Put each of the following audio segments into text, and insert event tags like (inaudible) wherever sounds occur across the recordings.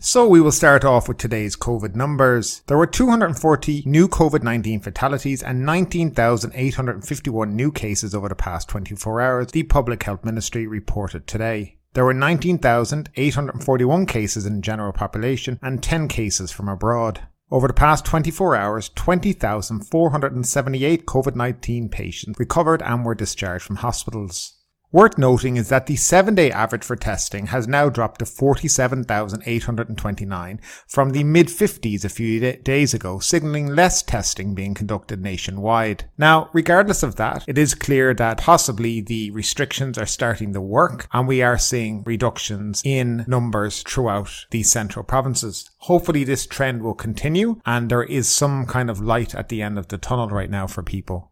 So we will start off with today's COVID numbers. There were 240 new COVID-19 fatalities and 19,851 new cases over the past 24 hours, the Public Health Ministry reported today. There were 19,841 cases in general population and 10 cases from abroad. Over the past 24 hours, 20,478 COVID-19 patients recovered and were discharged from hospitals. Worth noting is that the seven day average for testing has now dropped to 47,829 from the mid 50s a few days ago, signaling less testing being conducted nationwide. Now, regardless of that, it is clear that possibly the restrictions are starting to work and we are seeing reductions in numbers throughout the central provinces. Hopefully this trend will continue and there is some kind of light at the end of the tunnel right now for people.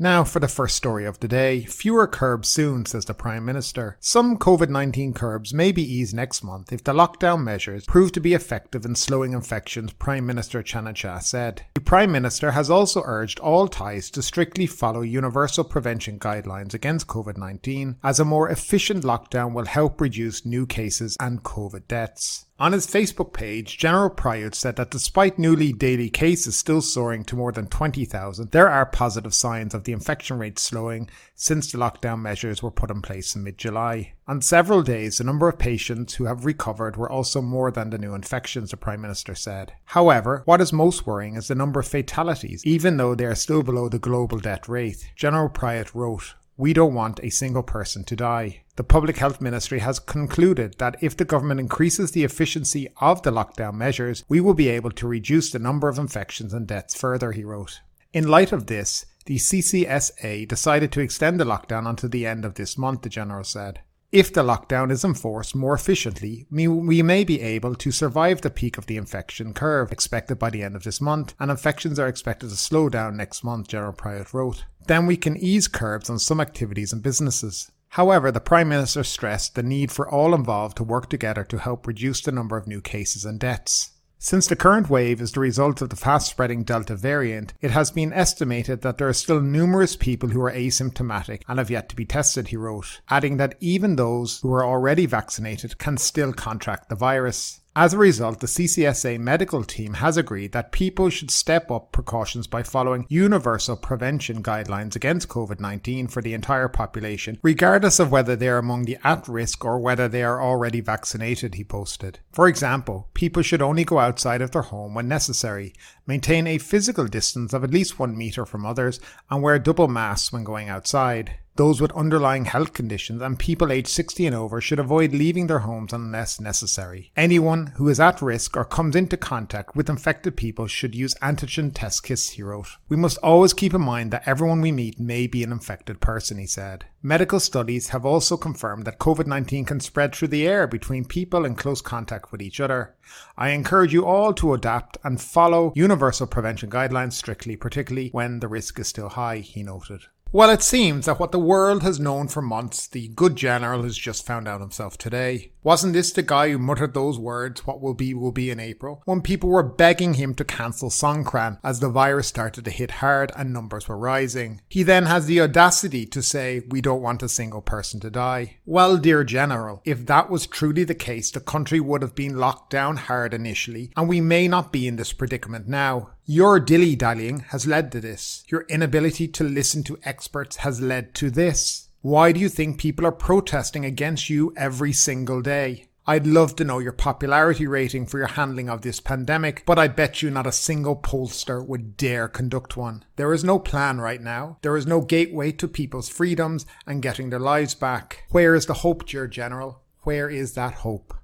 Now for the first story of the day. Fewer curbs soon, says the Prime Minister. Some COVID-19 curbs may be eased next month if the lockdown measures prove to be effective in slowing infections, Prime Minister Chan-o-cha said. The Prime Minister has also urged all Thais to strictly follow universal prevention guidelines against COVID-19 as a more efficient lockdown will help reduce new cases and COVID deaths. On his Facebook page, General Prayut said that despite newly daily cases still soaring to more than 20,000, there are positive signs of the infection rate slowing since the lockdown measures were put in place in mid July. On several days, the number of patients who have recovered were also more than the new infections, the Prime Minister said. However, what is most worrying is the number of fatalities, even though they are still below the global death rate. General Prayut wrote, we don't want a single person to die. The Public Health Ministry has concluded that if the government increases the efficiency of the lockdown measures, we will be able to reduce the number of infections and deaths further, he wrote. In light of this, the CCSA decided to extend the lockdown until the end of this month, the General said. If the lockdown is enforced more efficiently, we may be able to survive the peak of the infection curve expected by the end of this month, and infections are expected to slow down next month, General Prayut wrote. Then we can ease curbs on some activities and businesses. However, the Prime Minister stressed the need for all involved to work together to help reduce the number of new cases and deaths. Since the current wave is the result of the fast spreading Delta variant, it has been estimated that there are still numerous people who are asymptomatic and have yet to be tested, he wrote, adding that even those who are already vaccinated can still contract the virus. As a result, the CCSA medical team has agreed that people should step up precautions by following universal prevention guidelines against COVID 19 for the entire population, regardless of whether they are among the at risk or whether they are already vaccinated, he posted. For example, people should only go outside of their home when necessary, maintain a physical distance of at least one meter from others, and wear double masks when going outside. Those with underlying health conditions and people aged 60 and over should avoid leaving their homes unless necessary. Anyone who is at risk or comes into contact with infected people should use antigen test kits, he wrote. We must always keep in mind that everyone we meet may be an infected person, he said. Medical studies have also confirmed that COVID 19 can spread through the air between people in close contact with each other. I encourage you all to adapt and follow universal prevention guidelines strictly, particularly when the risk is still high, he noted. Well, it seems that what the world has known for months, the good general has just found out himself today. Wasn't this the guy who muttered those words, what will be will be in April, when people were begging him to cancel Songkran as the virus started to hit hard and numbers were rising? He then has the audacity to say, we don't want a single person to die. Well, dear general, if that was truly the case, the country would have been locked down hard initially, and we may not be in this predicament now. Your dilly dallying has led to this. Your inability to listen to experts has led to this. Why do you think people are protesting against you every single day? I'd love to know your popularity rating for your handling of this pandemic, but I bet you not a single pollster would dare conduct one. There is no plan right now. There is no gateway to people's freedoms and getting their lives back. Where is the hope, dear General? Where is that hope?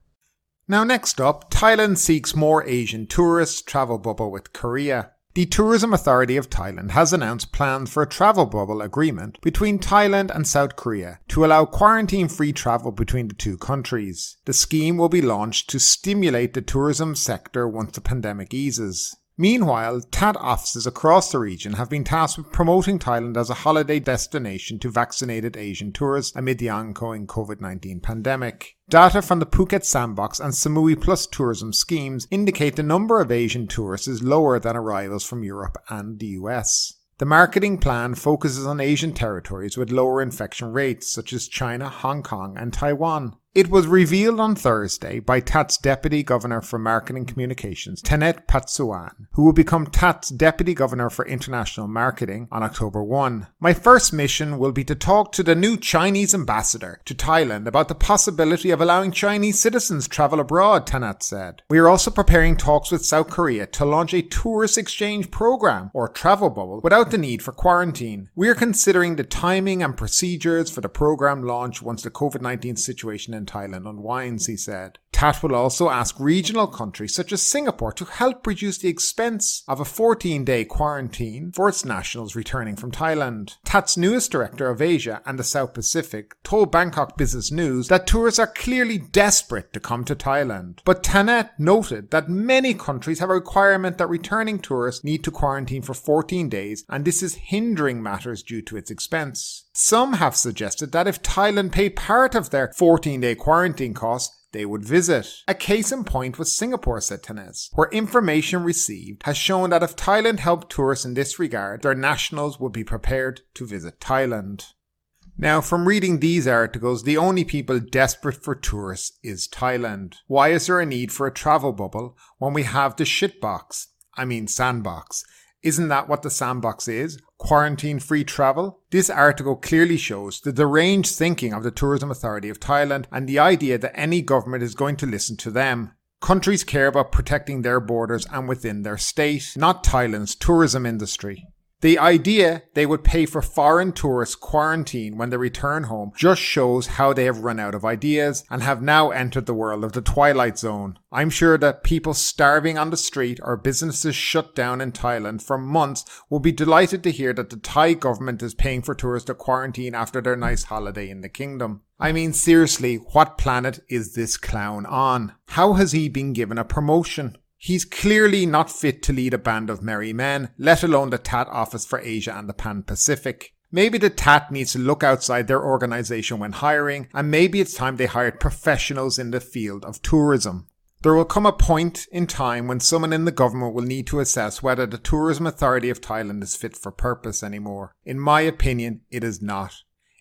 Now, next up, Thailand seeks more Asian tourists, travel bubble with Korea. The Tourism Authority of Thailand has announced plans for a travel bubble agreement between Thailand and South Korea to allow quarantine free travel between the two countries. The scheme will be launched to stimulate the tourism sector once the pandemic eases. Meanwhile, TAT offices across the region have been tasked with promoting Thailand as a holiday destination to vaccinated Asian tourists amid the ongoing COVID-19 pandemic. Data from the Phuket Sandbox and Samui Plus tourism schemes indicate the number of Asian tourists is lower than arrivals from Europe and the US. The marketing plan focuses on Asian territories with lower infection rates such as China, Hong Kong and Taiwan. It was revealed on Thursday by TAT's Deputy Governor for Marketing Communications, Tanes Petsuwan, who will become TAT's Deputy Governor for International Marketing on October 1. My first mission will be to talk to the new Chinese ambassador to Thailand about the possibility of allowing Chinese citizens travel abroad, Tanes said. We are also preparing talks with South Korea to launch a tourist exchange program or travel bubble without the need for quarantine. We are considering the timing and procedures for the program launch once the COVID-19 situation in Thailand on wines, he said. TAT will also ask regional countries such as Singapore to help reduce the expense of a 14 day quarantine for its nationals returning from Thailand. TAT's newest director of Asia and the South Pacific told Bangkok Business News that tourists are clearly desperate to come to Thailand. But Tanes noted that many countries have a requirement that returning tourists need to quarantine for 14 days, and this is hindering matters due to its expense. Some have suggested that if Thailand paid part of their 14 day quarantine costs, they would visit. A case in point was Singapore, said Tanes, where information received has shown that if Thailand helped tourists in this regard, their nationals would be prepared to visit Thailand. Now, from reading these articles, the only people desperate for tourists is Thailand. Why is there a need for a travel bubble when we have the shitbox? I mean sandbox. Isn't that what the sandbox is? Quarantine free travel? This article clearly shows the deranged thinking of the Tourism Authority of Thailand and the idea that any government is going to listen to them. Countries care about protecting their borders and within their state, not Thailand's tourism industry. The idea they would pay for foreign tourists quarantine when they return home just shows how they have run out of ideas and have now entered the world of the twilight zone. I'm sure that people starving on the street or businesses shut down in Thailand for months will be delighted to hear that the Thai government is paying for tourists to quarantine after their nice holiday in the kingdom. I mean, seriously, what planet is this clown on? How has he been given a promotion? He's clearly not fit to lead a band of merry men, let alone the TAT office for Asia and the Pan Pacific. Maybe the TAT needs to look outside their organization when hiring, and maybe it's time they hired professionals in the field of tourism. There will come a point in time when someone in the government will need to assess whether the Tourism Authority of Thailand is fit for purpose anymore. In my opinion, it is not.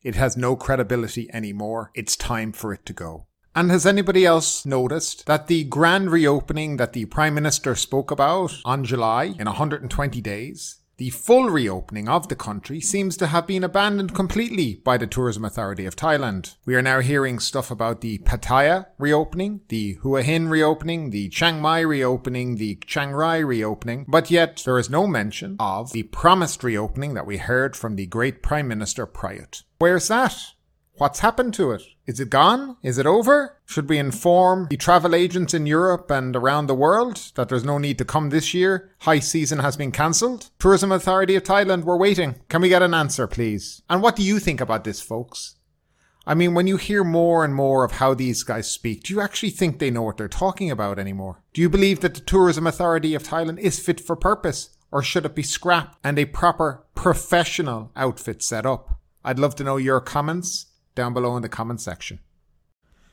It has no credibility anymore. It's time for it to go. And has anybody else noticed that the grand reopening that the Prime Minister spoke about on July in 120 days, the full reopening of the country seems to have been abandoned completely by the Tourism Authority of Thailand. We are now hearing stuff about the Pattaya reopening, the Hua Hin reopening, the Chiang Mai reopening, the Chiang Rai reopening, but yet there is no mention of the promised reopening that we heard from the great Prime Minister Prayut. Where's that? What's happened to it? Is it gone? Is it over? Should we inform the travel agents in Europe and around the world that there's no need to come this year? High season has been cancelled? Tourism Authority of Thailand, we're waiting. Can we get an answer, please? And what do you think about this, folks? I mean, when you hear more and more of how these guys speak, do you actually think they know what they're talking about anymore? Do you believe that the Tourism Authority of Thailand is fit for purpose? Or should it be scrapped and a proper professional outfit set up? I'd love to know your comments down below in the comment section.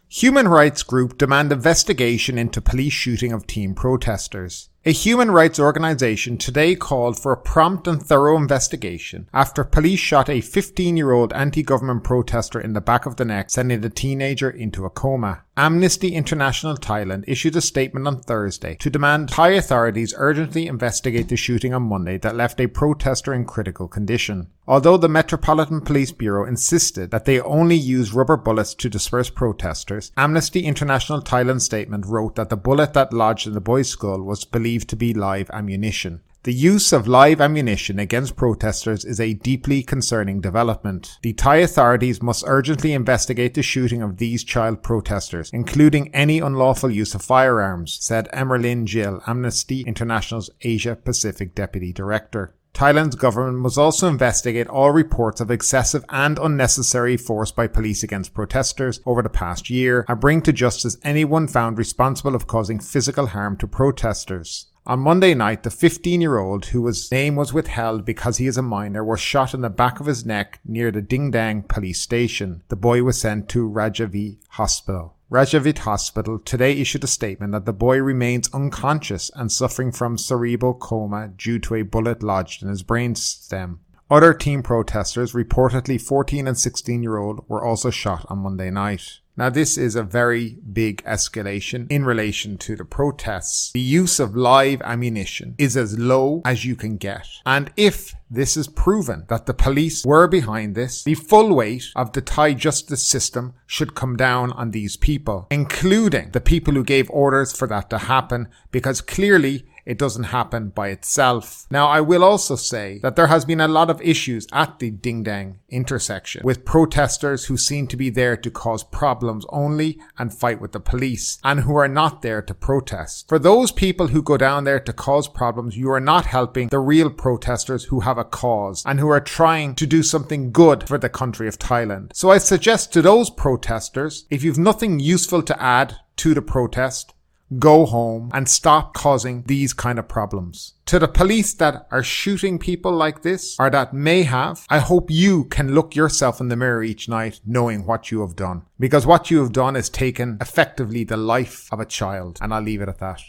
Human rights group demand investigation into police shooting of teen protesters. A human rights organization today called for a prompt and thorough investigation after police shot a 15 year old anti government protester in the back of the neck, sending the teenager into a coma. Amnesty International Thailand issued a statement on Thursday to demand Thai authorities urgently investigate the shooting on Monday that left a protester in critical condition. Although the Metropolitan Police Bureau insisted that they only use rubber bullets to disperse protesters, Amnesty International Thailand statement wrote that the bullet that lodged in the boy's skull was believed to be live ammunition. The use of live ammunition against protesters is a deeply concerning development. The Thai authorities must urgently investigate the shooting of these child protesters, including any unlawful use of firearms, said Emerlynne Gil, Amnesty International's Asia Pacific Deputy Director. Thailand's government must also investigate all reports of excessive and unnecessary force by police against protesters over the past year and bring to justice anyone found responsible of causing physical harm to protesters. On Monday night, the 15 year old, whose name was withheld because he is a minor, was shot in the back of his neck near the Din Daeng police station. The boy was sent to Rajavithi Hospital. Rajavithi Hospital today issued a statement that the boy remains unconscious and suffering from cerebral coma due to a bullet lodged in his brain stem. Other team protesters, reportedly 14 and 16 year old, were also shot on Monday night. Now, this is a very big escalation in relation to the protests. The use of live ammunition is as low as you can get. And if this is proven that the police were behind this, the full weight of the Thai justice system should come down on these people, including the people who gave orders for that to happen, because clearly it doesn't happen by itself. Now, I will also say that there has been a lot of issues at the Din Daeng intersection with protesters who seem to be there to cause problems only and fight with the police and who are not there to protest. For those people who go down there to cause problems, you are not helping the real protesters who have a cause and who are trying to do something good for the country of Thailand. So I suggest to those protesters, if you've nothing useful to add to the protest, go home and stop causing these kind of problems. To the police that are shooting people like this or that may have, I hope you can look yourself in the mirror each night knowing what you have done. Because what you have done is taken effectively the life of a child. And I'll leave it at that.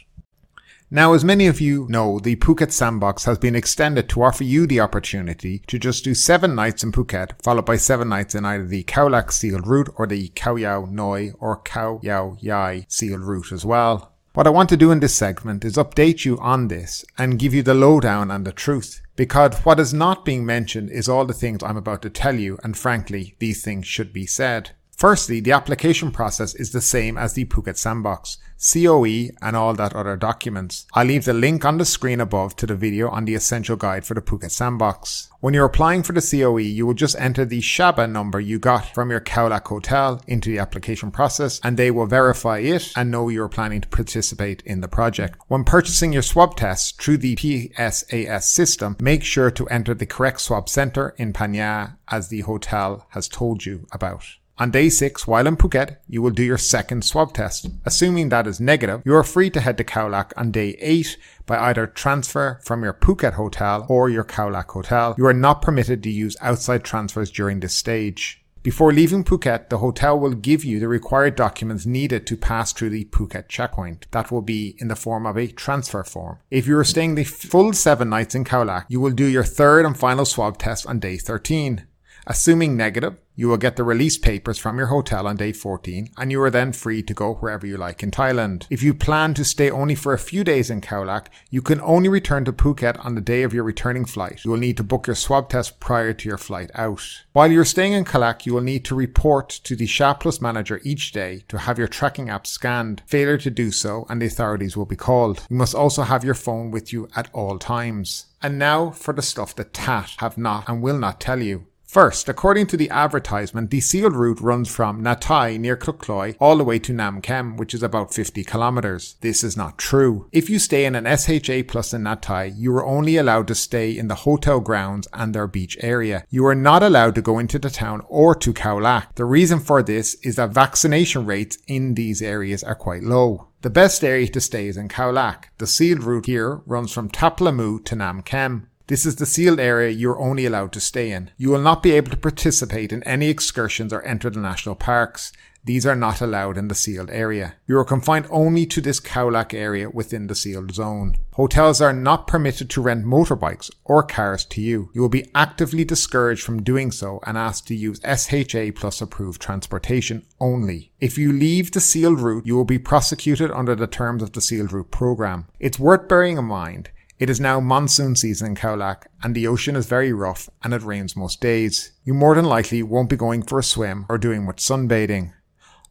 Now, as many of you know, the Phuket Sandbox has been extended to offer you the opportunity to just do seven nights in Phuket, followed by seven nights in either the Khao Lak sealed route or the Koh Yao Noi or Koh Yao Yai sealed route as well. What I want to do in this segment is update you on this and give you the lowdown and the truth. Because what is not being mentioned is all the things I'm about to tell you, and frankly, these things should be said. Firstly, the application process is the same as the Phuket Sandbox, COE and all that other documents. I'll leave the link on the screen above to the video on the essential guide for the Phuket Sandbox. When you're applying for the COE, you will just enter the Shaba number you got from your Khao hotel into the application process and they will verify it and know you're planning to participate in the project. When purchasing your swab test through the PSAS system, make sure to enter the correct swab center in Phang as the hotel has told you about. On day six, while in Phuket, you will do your second swab test. Assuming that is negative, you are free to head to Khao Lak on day eight by either transfer from your Phuket hotel or your Khao Lak hotel. You are not permitted to use outside transfers during this stage. Before leaving Phuket, the hotel will give you the required documents needed to pass through the Phuket checkpoint. That will be in the form of a transfer form. If you are staying the full seven nights in Khao Lak, you will do your third and final swab test on day 13. Assuming negative, you will get the release papers from your hotel on day 14 and you are then free to go wherever you like in Thailand. If you plan to stay only for a few days in Khao Lak, you can only return to Phuket on the day of your returning flight. You will need to book your swab test prior to your flight out. While you're staying in Khao Lak, you will need to report to the SHA Plus manager each day to have your tracking app scanned. Failure to do so and the authorities will be called. You must also have your phone with you at all times. And now for the stuff that TAT have not and will not tell you. First, according to the advertisement, the sealed route runs from Natai near Kluk all the way to Nam Khem, which is about 50 kilometers. This is not true. If you stay in an SHA Plus in Natai, you are only allowed to stay in the hotel grounds and their beach area. You are not allowed to go into the town or to Khao Lak. The reason for this is that vaccination rates in these areas are quite low. The best area to stay is in Khao Lak. The sealed route here runs from Thap Lamu to Nam Khem. This is the sealed area you're only allowed to stay in. You will not be able to participate in any excursions or enter the national parks. These are not allowed in the sealed area. You are confined only to this Lak area within the sealed zone. Hotels are not permitted to rent motorbikes or cars to you. You will be actively discouraged from doing so and asked to use SHA plus approved transportation only. If you leave the sealed route, you will be prosecuted under the terms of the sealed route program. It's worth bearing in mind it is now monsoon season in Khao and the ocean is very rough and it rains most days. You more than likely won't be going for a swim or doing much sunbathing.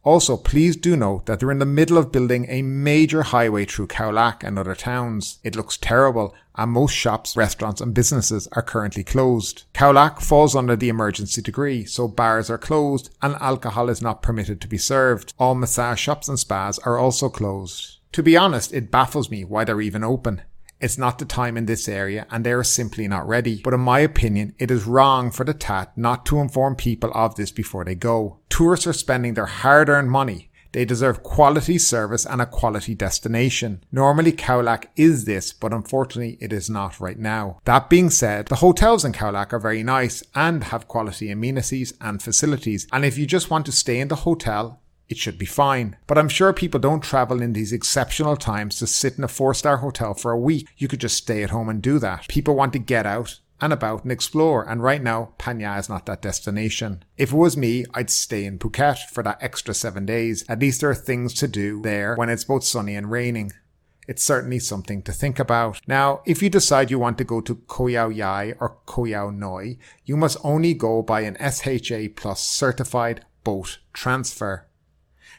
Also, please do note that they're in the middle of building a major highway through Khao and other towns. It looks terrible and most shops, restaurants and businesses are currently closed. Khao falls under the emergency degree, so bars are closed and alcohol is not permitted to be served. All massage shops and spas are also closed. To be honest, it baffles me why they're even open. It's not the time in this area and they are simply not ready. But in my opinion, it is wrong for the TAT not to inform people of this before they go. Tourists are spending their hard earned money They deserve quality service and a quality destination. Normally Khao Lak is this, but unfortunately it is not right now. That being said, the hotels in Khao Lak are very nice and have quality amenities and facilities. And if you just want to stay in the hotel, it should be fine. But I'm sure people don't travel in these exceptional times to sit in a four star hotel for a week. You could just stay at home and do that. People want to get out and about and explore. And right now, Phang is not that destination. If it was me, I'd stay in Phuket for that extra seven days. At least there are things to do there when it's both sunny and raining. It's certainly something to think about. Now, if you decide you want to go to Koh Yao Yai or Koh Yao Noi, you must only go by an SHA Plus certified boat transfer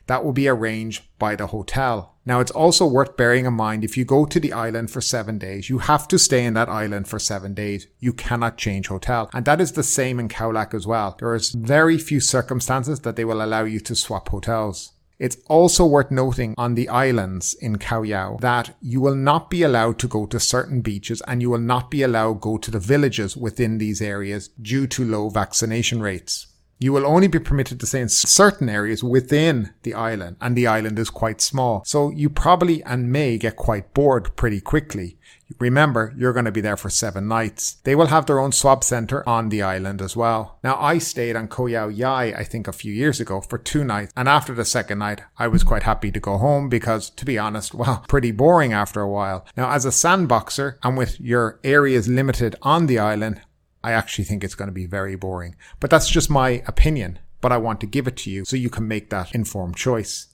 that will be arranged by the hotel. Now, it's also worth bearing in mind if you go to the island for seven days, you have to stay in that island for seven days. You cannot change hotel. And that is the same in Khao as well. There is very few circumstances that they will allow you to swap hotels. It's also worth noting on the islands in Koh that you will not be allowed to go to certain beaches and you will not be allowed to go to the villages within these areas due to low vaccination rates. You will only be permitted to stay in certain areas within the island, and the island is quite small. So you probably and may get quite bored pretty quickly. Remember, you're going to be there for seven nights. They will have their own swab center on the island as well. Now, I stayed on Koh Yao Yai, I think a few years ago for two nights. And after the second night, I was quite happy to go home because, to be honest, (laughs) well, pretty boring after a while. Now, as a sandboxer and with your areas limited on the island, I actually think it's going to be very boring. But that's just my opinion. But I want to give it to you so you can make that informed choice.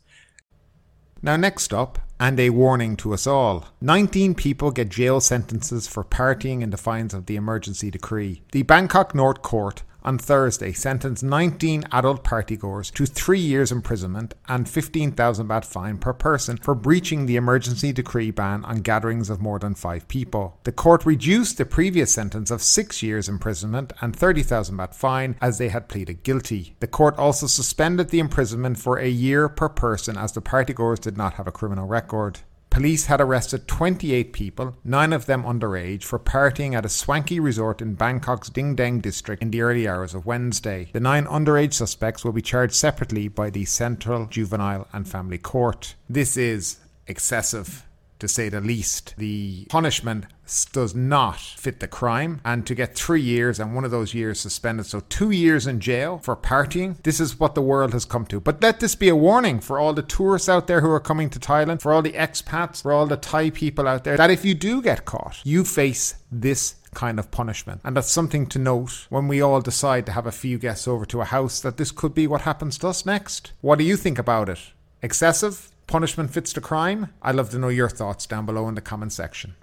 Now, next up, and a warning to us all 19 people get jail sentences for partying in defiance of the emergency decree. The Bangkok North Court on Thursday sentenced 19 adult partygoers to three years imprisonment and 15,000 baht fine per person for breaching the emergency decree ban on gatherings of more than five people. The court reduced the previous sentence of six years imprisonment and 30,000 baht fine as they had pleaded guilty. The court also suspended the imprisonment for a year per person as the partygoers did not have a criminal record. Police had arrested 28 people, nine of them underage, for partying at a swanky resort in Bangkok's Din Daeng district in the early hours of Wednesday. The nine underage suspects will be charged separately by the Central Juvenile and Family Court. This is excessive to say the least. The punishment does not fit the crime, and to get three years and one of those years suspended, so two years in jail for partying, this is what the world has come to. But let this be a warning for all the tourists out there who are coming to Thailand, for all the expats, for all the Thai people out there, that if you do get caught, you face this kind of punishment. And that's something to note when we all decide to have a few guests over to a house that this could be what happens to us next. What do you think about it? Excessive? Punishment fits the crime? I'd love to know your thoughts down below in the comment section.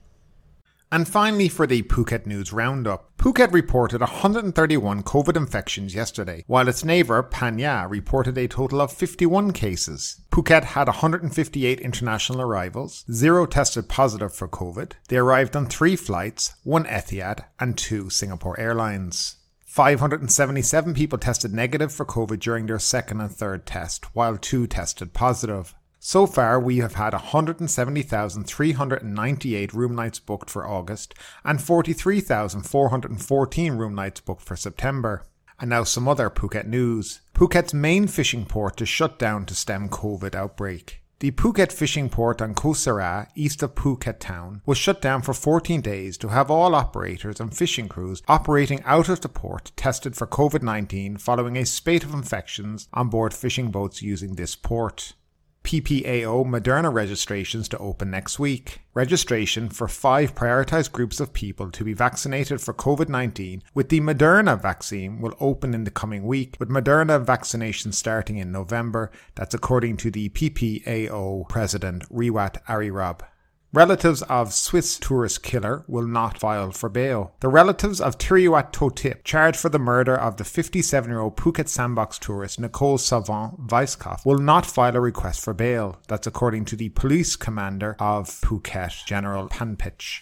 And finally, for the Phuket News Roundup. Phuket reported 131 COVID infections yesterday, while its neighbour, Phang Nga, reported a total of 51 cases. Phuket had 158 international arrivals, zero tested positive for COVID. They arrived on three flights, one Etihad, and two Singapore Airlines. 577 people tested negative for COVID during their second and third test, while two tested positive. So far, we have had 170,398 room nights booked for August and 43,414 room nights booked for September. And now some other Phuket news. Phuket's main fishing port is shut down to stem COVID outbreak. The Phuket fishing port on Koh Siray, east of Phuket town, was shut down for 14 days to have all operators and fishing crews operating out of the port tested for COVID 19 following a spate of infections on board fishing boats using this port. PPAO Moderna registrations to open next week. Registration for five prioritized groups of people to be vaccinated for COVID 19 with the Moderna vaccine will open in the coming week, with Moderna vaccination starting in November. That's according to the PPAO president, Rewat Areerob. Relatives of Swiss tourist killer will not file for bail. The relatives of Tiriwat Totip, charged for the murder of the 57 year old Phuket sandbox tourist Nicole Sauvain-Weisskopf, will not file a request for bail. That's according to the police commander of Phuket, General Panpich.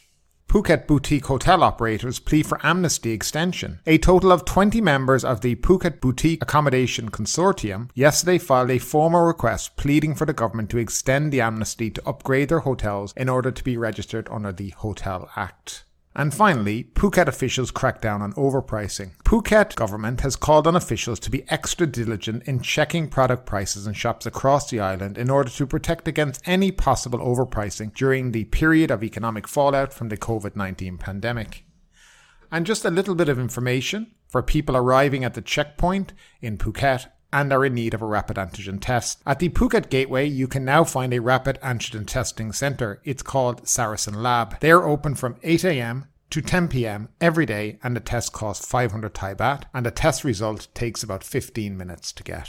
Phuket boutique hotel operators plea for amnesty extension. A total of 20 members of the Phuket Boutique Accommodation Consortium yesterday filed a formal request pleading for the government to extend the amnesty to upgrade their hotels in order to be registered under the Hotel Act. And finally, Phuket officials crack down on overpricing. Phuket government has called on officials to be extra diligent in checking product prices in shops across the island in order to protect against any possible overpricing during the period of economic fallout from the COVID-19 pandemic. And just a little bit of information for people arriving at the checkpoint in Phuket and are in need of a rapid antigen test. At the Phuket Gateway, you can now find a rapid antigen testing centre. It's called Saracen Lab. They are open from 8 a.m. to 10 p.m. every day, and the test costs 500 Thai baht, and the test result takes about 15 minutes to get.